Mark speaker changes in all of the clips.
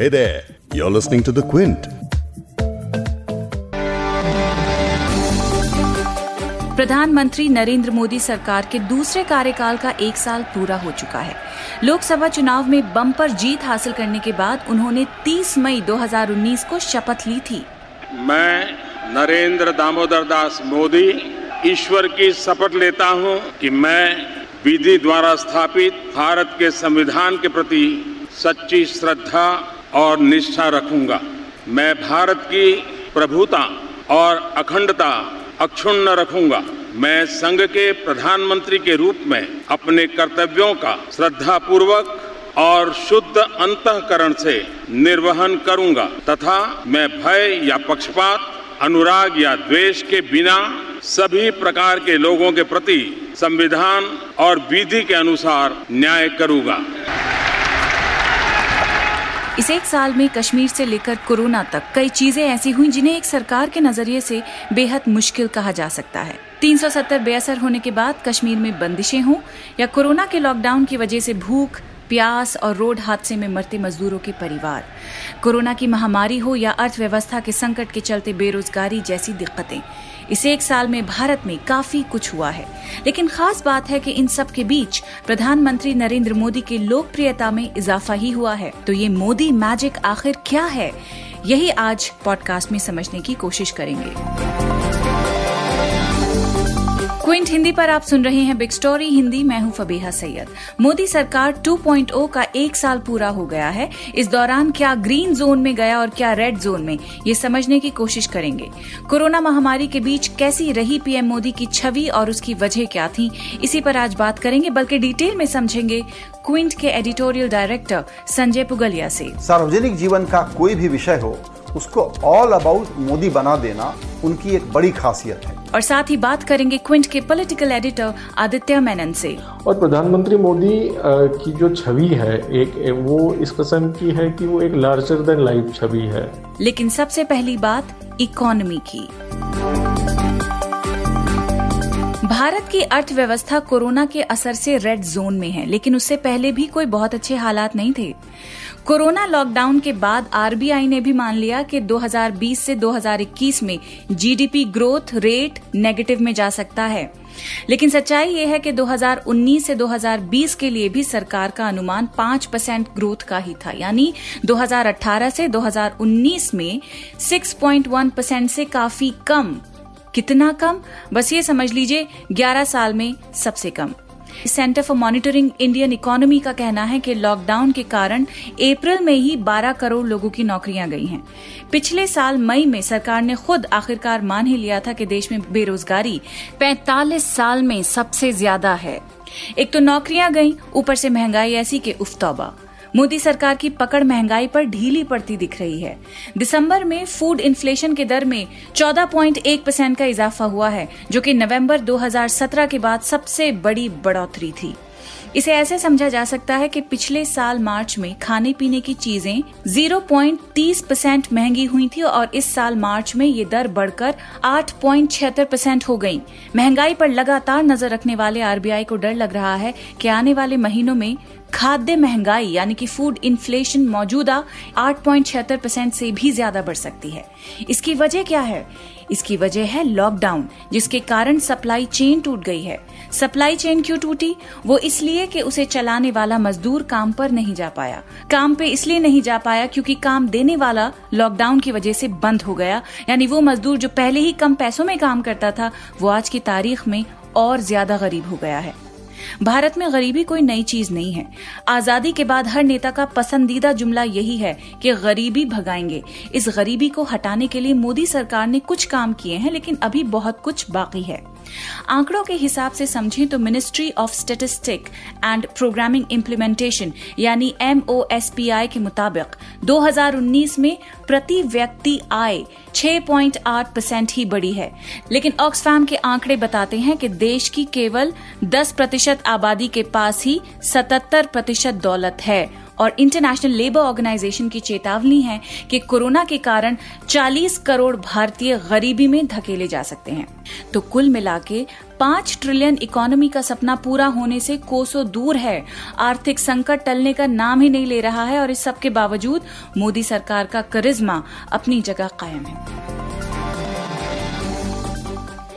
Speaker 1: Hey there, you're listening to The Quint.
Speaker 2: प्रधानमंत्री नरेंद्र मोदी सरकार के दूसरे कार्यकाल का एक साल पूरा हो चुका है लोकसभा चुनाव में बम्पर जीत हासिल करने के बाद उन्होंने 30 मई 2019 को शपथ ली थी
Speaker 3: मैं नरेंद्र दामोदर दास मोदी ईश्वर की शपथ लेता हूँ कि मैं विधि द्वारा स्थापित भारत के संविधान के प्रति सच्ची श्रद्धा और निष्ठा रखूँगा। मैं भारत की प्रभुता और अखंडता अक्षुण्ण रखूँगा। मैं संघ के प्रधानमंत्री के रूप में अपने कर्तव्यों का श्रद्धा पूर्वक और शुद्ध अंतकरण से निर्वहन करूँगा तथा मैं भय या पक्षपात, अनुराग या द्वेष के बिना सभी प्रकार के लोगों के प्रति संविधान और विधि के अनुसार न्याय करूँगा।
Speaker 2: इस एक साल में कश्मीर से लेकर कोरोना तक कई चीज़ें ऐसी हुई जिन्हें एक सरकार के नज़रिए से बेहद मुश्किल कहा जा सकता है। 370 बेअसर होने के बाद कश्मीर में बंदिशें हों या कोरोना के लॉकडाउन की वजह से भूख प्यास और रोड हादसे में मरते मजदूरों के परिवार। कोरोना की महामारी हो या अर्थव्यवस्था के संकट के चलते बेरोजगारी जैसी दिक्कतें, इस एक साल में भारत में काफ़ी कुछ हुआ है। लेकिन खास बात है कि इन सब के बीच प्रधानमंत्री नरेंद्र मोदी की लोकप्रियता में इजाफा ही हुआ है। तो ये मोदी मैजिक आखिर क्या है? यही आज पॉडकास्ट में समझने की कोशिश करेंगे। क्विंट हिंदी पर आप सुन रहे हैं बिग स्टोरी, हिंदी, मैं हूँ फबीहा सैयद। मोदी सरकार 2.0 का एक साल पूरा हो गया है। इस दौरान क्या ग्रीन जोन में गया और क्या रेड जोन में, ये समझने की कोशिश करेंगे। कोरोना महामारी के बीच कैसी रही पीएम मोदी की छवि और उसकी वजह क्या थी, इसी पर आज बात करेंगे, बल्कि डिटेल में समझेंगे क्विंट के एडिटोरियल डायरेक्टर संजय पुगलिया से।
Speaker 4: सार्वजनिक जीवन का कोई भी विषय हो, उसको ऑल अबाउट मोदी बना देना उनकी एक बड़ी खासियत है।
Speaker 2: और साथ ही बात करेंगे क्विंट के पॉलिटिकल एडिटर आदित्य मेनन से।
Speaker 5: और प्रधानमंत्री मोदी की जो छवि है एक वो इस कस्म की है कि वो एक लार्जर देन लाइफ छवि है।
Speaker 2: लेकिन सबसे पहली बात इकोनॉमी की। भारत की अर्थव्यवस्था कोरोना के असर से रेड जोन में है लेकिन उससे पहले भी कोई बहुत अच्छे हालात नहीं थे। कोरोना लॉकडाउन के बाद आरबीआई ने भी मान लिया कि 2020 से 2021 में जीडीपी ग्रोथ रेट नेगेटिव में जा सकता है। लेकिन सच्चाई ये है कि 2019 से 2020 के लिए भी सरकार का अनुमान 5 परसेंट ग्रोथ का ही था। यानी 2018 से 2019 में 6.1 परसेंट से काफ़ी कम। कितना कम? बस ये समझ लीजिए 11 साल में सबसे कम। Centre for monitoring Indian economy का कहना है कि लॉकडाउन के कारण अप्रैल में ही 12 करोड़ लोगों की नौकरियाँ गई हैं। पिछले साल मई में सरकार ने खुद आखिरकार मान ही लिया था कि देश में बेरोजगारी 45 साल में सबसे ज़्यादा है। एक तो नौकरियाँ गई, ऊपर से महँगाई ऐसी के उफ्तौबा। मोदी सरकार की पकड़ महँगाई पर ढीली पड़ती दिख रही है। दिसंबर में फ़ूड इन्फ्लेशन के दर में 14.1 परसेंट का इजाफा हुआ है, जो कि नवंबर 2017 के बाद सबसे बड़ी बढ़ोतरी थी। इसे ऐसे समझा जा सकता है कि पिछले साल मार्च में खाने पीने की चीज़ें 0.30 परसेंट महँगी हुई थी और इस साल मार्च में ये दर बढ़कर आठ परसेंट हो गई। महँगाई पर लगातार नज़र रखने वाले आरबीआई को डर लग रहा है कि आने वाले महीनों में खाद्य महँगाई, यानी कि फ़ूड इन्फ्लेशन मौजूदा आठ परसेंट से भी ज़्यादा बढ़ सकती है। इसकी वजह क्या है? इसकी वजह है लॉकडाउन जिसके कारण सप्लाई चेन टूट गई है। सप्लाई चेन क्यों टूटी? वो इसलिए कि उसे चलाने वाला मजदूर काम पर नहीं जा पाया। काम पे इसलिए नहीं जा पाया क्योंकि काम देने वाला लॉकडाउन की वजह से बंद हो गया। यानी वो मजदूर जो पहले ही कम पैसों में काम करता था, वो आज की तारीख में और ज़्यादा गरीब हो गया है। भारत में गरीबी कोई नई चीज़ नहीं है। आज़ादी के बाद हर नेता का पसंदीदा जुमला यही है कि गरीबी भगाएँगे। इस गरीबी को हटाने के लिए मोदी सरकार ने कुछ काम किए हैं, लेकिन अभी बहुत कुछ बाकी है। आंकड़ों के हिसाब से समझें तो ministry of statistic and programming implementation यानी एम के मुताबिक 2019 में प्रति व्यक्ति आय 6.8 परसेंट ही बढ़ी है। लेकिन ऑक्सफैम के आंकड़े बताते हैं कि देश की केवल 10 प्रतिशत आबादी के पास ही 77 प्रतिशत दौलत है। और इंटरनेशनल लेबर ऑर्गेनाइजेशन की चेतावनी है कि कोरोना के कारण 40 करोड़ भारतीय गरीबी में धकेले जा सकते हैं। तो कुल मिला के पाँच ट्रिलियन इकोनॉमी का सपना पूरा होने से कोसों दूर है। आर्थिक संकट टलने का नाम ही नहीं ले रहा है और इस सब के बावजूद मोदी सरकार का करिश्मा अपनी जगह कायम है।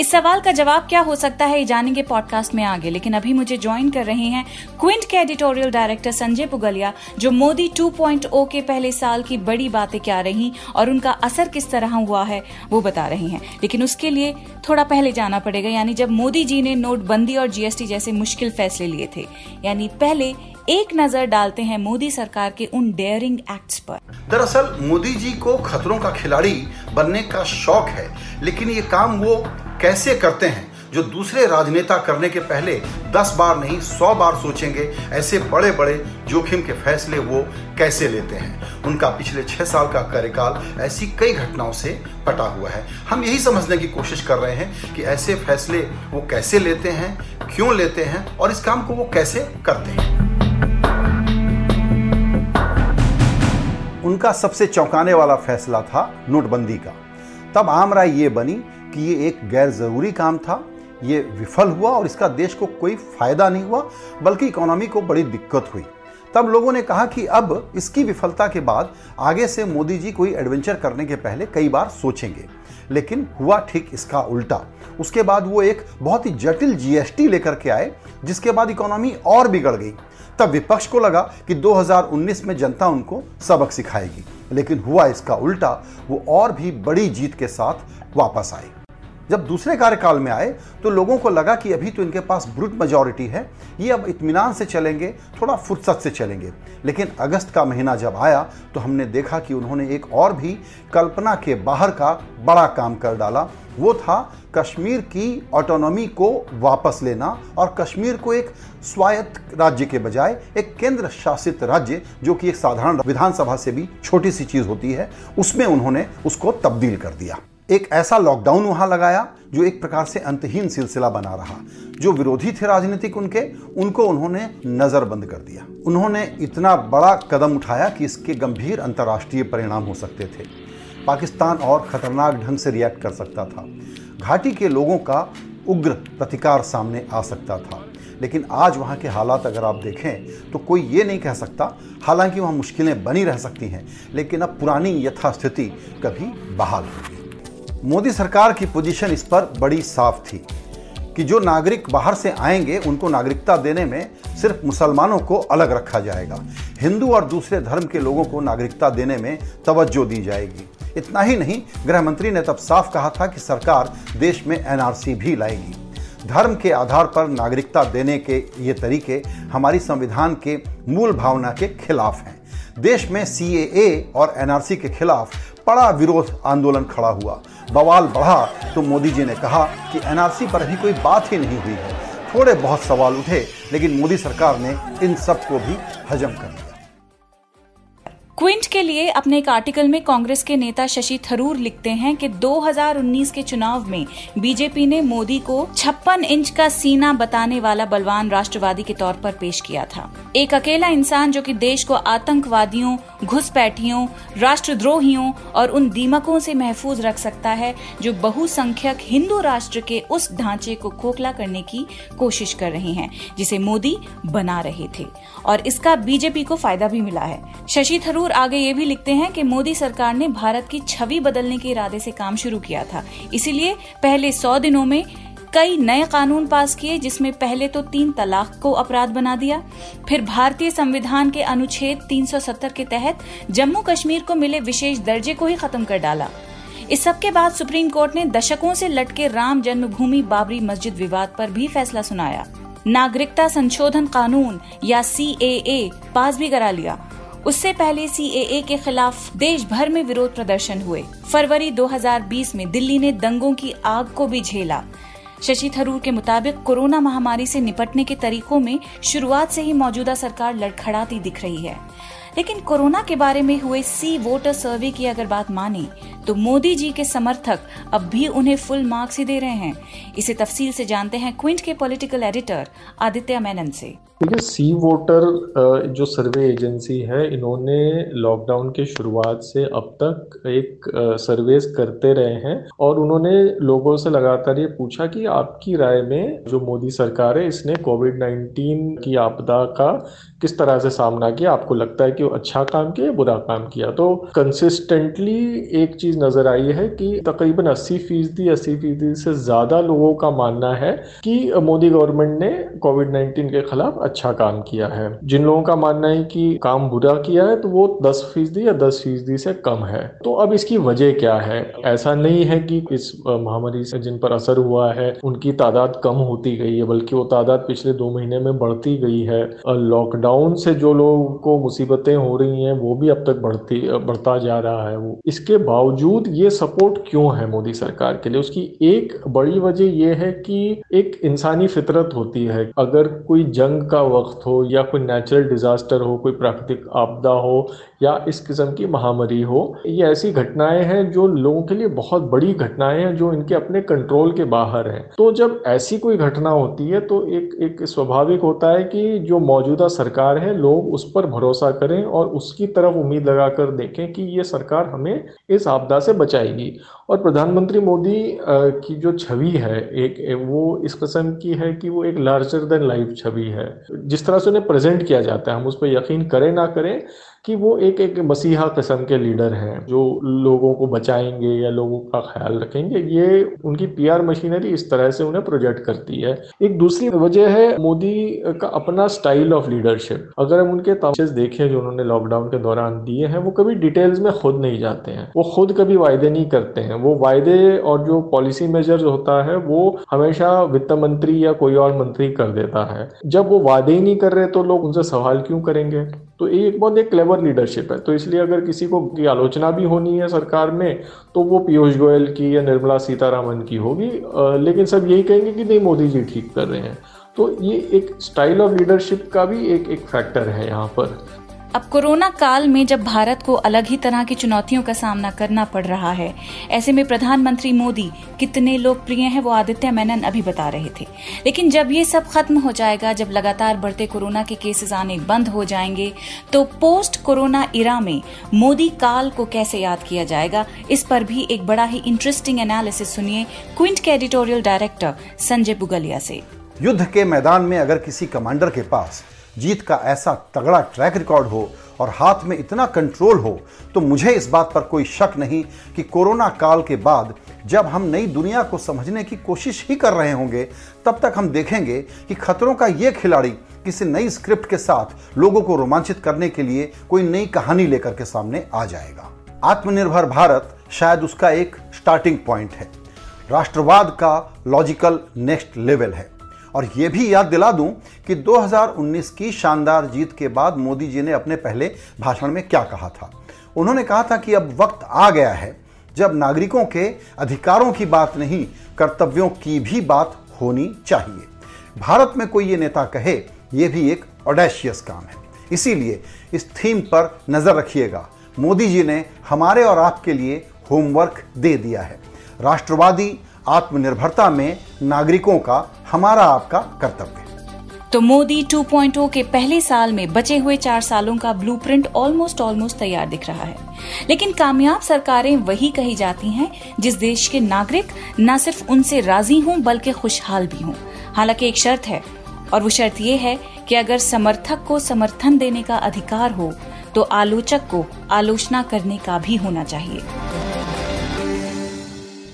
Speaker 2: इस सवाल का जवाब क्या हो सकता है, ये जानेंगे पॉडकास्ट में आगे। लेकिन अभी मुझे ज्वाइन कर रहे हैं क्विंट के एडिटोरियल डायरेक्टर संजय पुगलिया, जो मोदी 2.0 के पहले साल की बड़ी बातें क्या रही और उनका असर किस तरह हुआ है, वो बता रहे हैं। लेकिन उसके लिए थोड़ा पहले जाना पड़ेगा, यानी जब मोदी जी ने नोटबंदी और जीएसटी जैसे मुश्किल फैसले लिए थे। यानी पहले एक नज़र डालते हैं मोदी सरकार के उन डेयरिंग एक्ट्स पर।
Speaker 4: दरअसल, मोदी जी को खतरों का खिलाड़ी बनने का शौक है, लेकिन ये काम वो कैसे करते हैं जो दूसरे राजनेता करने के पहले दस बार नहीं, सौ बार सोचेंगे, ऐसे बड़े बड़े जोखिम के फैसले वो कैसे लेते हैं? उनका पिछले छह साल का कार्यकाल ऐसी कई घटनाओं से पटा हुआ है। हम यही समझने की कोशिश कर रहे हैं कि ऐसे फैसले वो कैसे लेते हैं, क्यों लेते हैं और इस काम को वो कैसे करते हैं। उनका सबसे चौंकाने वाला फैसला था नोटबंदी का। तब आम राय ये बनी कि ये एक गैर ज़रूरी काम था, ये विफल हुआ और इसका देश को कोई फ़ायदा नहीं हुआ, बल्कि इकोनॉमी को बड़ी दिक्कत हुई। तब लोगों ने कहा कि अब इसकी विफलता के बाद आगे से मोदी जी कोई एडवेंचर करने के पहले कई बार सोचेंगे। लेकिन हुआ ठीक इसका उल्टा। उसके बाद वो एक बहुत ही जटिल जीएसटी लेकर के आए, जिसके बाद इकोनॉमी और बिगड़ गई। तब विपक्ष को लगा कि 2019 में जनता उनको सबक सिखाएगी। लेकिन हुआ इसका उल्टा, वो और भी बड़ी जीत के साथ वापस आए जब दूसरे कार्यकाल में आए तो लोगों को लगा कि अभी तो इनके पास ब्रुट मेजोरिटी है। ये अब इतमान से चलेंगे, थोड़ा फुर्सत से चलेंगे। लेकिन अगस्त का महीना जब आया तो हमने देखा कि उन्होंने एक और भी कल्पना के बाहर का बड़ा काम कर डाला। वो था कश्मीर की ऑटोनॉमी को वापस लेना और कश्मीर को एक स्वायत्त राज्य के बजाय एक केंद्र शासित राज्य, जो कि एक साधारण विधानसभा से भी छोटी सी चीज़ होती है, उसमें उन्होंने उसको तब्दील कर दिया। एक ऐसा लॉकडाउन वहाँ लगाया जो एक प्रकार से अंतहीन सिलसिला बना रहा। जो विरोधी थे राजनीतिक उनके, उनको उन्होंने नजरबंद कर दिया। उन्होंने इतना बड़ा कदम उठाया कि इसके गंभीर अंतर्राष्ट्रीय परिणाम हो सकते थे। पाकिस्तान और खतरनाक ढंग से रिएक्ट कर सकता था। घाटी के लोगों का उग्र प्रतिकार सामने आ सकता था। लेकिन आज वहाँ के हालात अगर आप देखें तो कोई ये नहीं कह सकता, हालाँकि वहाँ मुश्किलें बनी रह सकती हैं, लेकिन अब पुरानी यथास्थिति कभी बहाल होगी मोदी सरकार की पोजीशन इस पर बड़ी साफ़ थी कि जो नागरिक बाहर से आएँगे, उनको नागरिकता देने में सिर्फ़ मुसलमानों को अलग रखा जाएगा। हिंदू और दूसरे धर्म के लोगों को नागरिकता देने में तवज्जो दी जाएगी। इतना ही नहीं गृह मंत्री ने तब साफ़ कहा था कि सरकार देश में एनआरसी भी लाएगी। धर्म के आधार पर नागरिकता देने के ये तरीके हमारी संविधान के मूल भावना के खिलाफ हैं। देश में सीएए और एनआरसी के खिलाफ बड़ा विरोध आंदोलन खड़ा हुआ। बवाल बढ़ा तो मोदी जी ने कहा कि एनआरसी पर अभी कोई बात ही नहीं हुई है। थोड़े बहुत सवाल उठे, लेकिन मोदी सरकार ने इन सबको भी हजम कर लिया
Speaker 2: क्विंट के लिए अपने एक आर्टिकल में कांग्रेस के नेता शशि थरूर लिखते हैं कि 2019 के चुनाव में बीजेपी ने मोदी को छप्पन इंच का सीना बताने वाला बलवान राष्ट्रवादी के तौर पर पेश किया था। एक अकेला इंसान जो कि देश को आतंकवादियों, घुसपैठियों, राष्ट्रद्रोहियों और उन दीमकों से महफूज रख सकता है, जो बहुसंख्यक हिंदू राष्ट्र के उस ढांचे को खोखला करने की कोशिश कर रहे हैं, जिसे मोदी बना रहे थे। और इसका बीजेपी को फ़ायदा भी मिला है। शशि थरूर ठाकुर आगे ये भी लिखते हैं कि मोदी सरकार ने भारत की छवि बदलने के इरादे से काम शुरू किया था। इसीलिए पहले सौ दिनों में कई नए कानून पास किए, जिसमें पहले तो तीन तलाक को अपराध बना दिया, फिर भारतीय संविधान के अनुच्छेद 370 के तहत जम्मू कश्मीर को मिले विशेष दर्जे को ही खत्म कर डाला। इस सब के बाद सुप्रीम कोर्ट ने दशकों से लटके राम जन्मभूमि बाबरी मस्जिद विवाद पर भी फैसला सुनाया। नागरिकता संशोधन कानून या सी पास भी करा लिया। उससे पहले CAA के खिलाफ देश भर में विरोध प्रदर्शन हुए। फरवरी 2020 में दिल्ली ने दंगों की आग को भी झेला। शशि थरूर के मुताबिक कोरोना महामारी से निपटने के तरीकों में शुरुआत से ही मौजूदा सरकार लड़खड़ाती दिख रही है। लेकिन कोरोना के बारे में हुए सी वोटर सर्वे की अगर बात माने तो मोदी जी के समर्थक अब भी उन्हें फुल मार्क्स ही दे रहे हैं। इसे तफसील से जानते हैं क्विंट के पॉलिटिकल एडिटर आदित्य मेनन से।
Speaker 5: देखिए, सी वोटर जो सर्वे एजेंसी है, इन्होंने लॉकडाउन के शुरुआत से अब तक एक सर्वेस करते रहे हैं और उन्होंने लोगों से लगातार ये पूछा कि आपकी राय में जो मोदी सरकार है, इसने कोविड 19 की आपदा का किस तरह से सामना किया? आपको लगता है कि अच्छा काम किया बुरा काम किया? तो कंसिस्टेंटली एक चीज़ नज़र आई है कि तकरीबन अस्सी फ़ीसदी अस्सी फ़ीसदी से ज़्यादा लोगों का मानना है कि मोदी गवर्नमेंट ने कोविड नाइन्टीन के खिलाफ अच्छा काम किया है। जिन लोगों का मानना है कि काम बुरा किया है तो वो दस फ़ीसदी या दस फ़ीसदी से कम है। तो अब इसकी वजह क्या है? ऐसा नहीं है कि इस महामारी से जिन पर असर हुआ है, उनकी तादाद कम होती गई है, बल्कि वो तादाद पिछले दो महीने में बढ़ती गई है। लॉकडाउन से जो लोगों को मुसीबतें हो रही हैं, वो भी अब तक बढ़ती, बढ़ता जा रहा है वो। इसके बावजूद ये सपोर्ट क्यों है मोदी सरकार के लिए? उसकी एक बड़ी वजह यह है कि एक इंसानी फितरत होती है। अगर कोई जंग का वक्त हो या कोई नेचुरल डिजास्टर हो, कोई प्राकृतिक आपदा हो या इस किस्म की महामारी हो, ये ऐसी घटनाएँ हैं जो लोगों के लिए बहुत बड़ी घटनाएँ हैं, जो इनके अपने कंट्रोल के बाहर हैं। तो जब ऐसी कोई घटना होती है तो एक एक स्वाभाविक होता है कि जो मौजूदा सरकार है, लोग उस पर भरोसा करें और उसकी तरफ़ उम्मीद लगाकर देखें कि ये सरकार हमें इस आपदा से बचाएगी। और प्रधानमंत्री मोदी की जो छवि है, एक, वो इस कस्म की है कि वो एक लार्जर देन लाइफ छवि है। जिस तरह से उन्हें प्रेजेंट किया जाता है, हम उस पर यकीन करें ना करें कि वो एक एक मसीहा किस्म के लीडर हैं, जो लोगों को बचाएँगे या लोगों का ख्याल रखेंगे। ये उनकी पीआर मशीनरी इस तरह से उन्हें प्रोजेक्ट करती है। एक दूसरी वजह है मोदी का अपना स्टाइल ऑफ़ लीडरशिप। अगर हम उनके तमाशे देखें जो उन्होंने लॉकडाउन के दौरान दिए हैं, वो कभी डिटेल्स में खुद नहीं जाते हैं। वो खुद कभी वायदे नहीं करते हैं। वो वायदे और जो पॉलिसी मेजर होता है, वो हमेशा वित्त मंत्री या कोई और मंत्री कर देता है। जब वो वादे ही नहीं कर रहे तो लोग उनसे सवाल क्यों करेंगे? तो ये एक बहुत एक क्लेवर लीडरशिप है। तो इसलिए अगर किसी को की आलोचना भी होनी है सरकार में तो वो पीयूष गोयल की या निर्मला सीतारामन की होगी। लेकिन सब यही कहेंगे कि नहीं, मोदी जी ठीक कर रहे हैं। तो ये एक स्टाइल ऑफ़ लीडरशिप का भी एक एक फैक्टर है यहाँ पर।
Speaker 2: अब कोरोना काल में जब भारत को अलग ही तरह की चुनौतियों का सामना करना पड़ रहा है, ऐसे में प्रधानमंत्री मोदी कितने लोकप्रिय हैं वो आदित्य मेनन अभी बता रहे थे। लेकिन जब ये सब खत्म हो जाएगा, जब लगातार बढ़ते कोरोना के केसेस आने बंद हो जाएँगे तो पोस्ट कोरोना इरा में मोदी काल को कैसे याद किया जाएगा, इस पर भी एक बड़ा ही इंटरेस्टिंग एनालिसिस सुनिए क्विंट के एडिटोरियल डायरेक्टर संजय बुगलिया से।
Speaker 4: युद्ध के मैदान में अगर किसी कमांडर के पास जीत का ऐसा तगड़ा ट्रैक रिकॉर्ड हो और हाथ में इतना कंट्रोल हो तो मुझे इस बात पर कोई शक नहीं कि कोरोना काल के बाद जब हम नई दुनिया को समझने की कोशिश ही कर रहे होंगे, तब तक हम देखेंगे कि खतरों का ये खिलाड़ी किसी नई स्क्रिप्ट के साथ लोगों को रोमांचित करने के लिए कोई नई कहानी लेकर के सामने आ जाएगा। आत्मनिर्भर भारत शायद उसका एक स्टार्टिंग पॉइंट है। राष्ट्रवाद का लॉजिकल नेक्स्ट लेवल है। और ये भी याद दिला दूँ कि 2019 की शानदार जीत के बाद मोदी जी ने अपने पहले भाषण में क्या कहा था। उन्होंने कहा था कि अब वक्त आ गया है, जब नागरिकों के अधिकारों की बात नहीं, कर्तव्यों की भी बात होनी चाहिए। भारत में कोई ये नेता कहे, ये भी एक ऑडेशियस काम है। इसीलिए इस थीम पर नज़र रखिएगा। मोदी जी ने हमारे और आपके लिए होमवर्क दे दिया है। राष्ट्रवादी आत्मनिर्भरता में नागरिकों का हमारा आपका कर्तव्य
Speaker 2: तो मोदी 2.0 के पहले साल में बचे हुए चार सालों का ब्लूप्रिंट ऑलमोस्ट ऑलमोस्ट तैयार दिख रहा है। लेकिन कामयाब सरकारें वही कही जाती हैं जिस देश के नागरिक न सिर्फ़ उनसे राज़ी हों, बल्कि खुशहाल भी हों। हालाँकि एक शर्त है, और वो शर्त ये है कि अगर समर्थक को समर्थन देने का अधिकार हो तो आलोचक को आलोचना करने का भी होना चाहिए।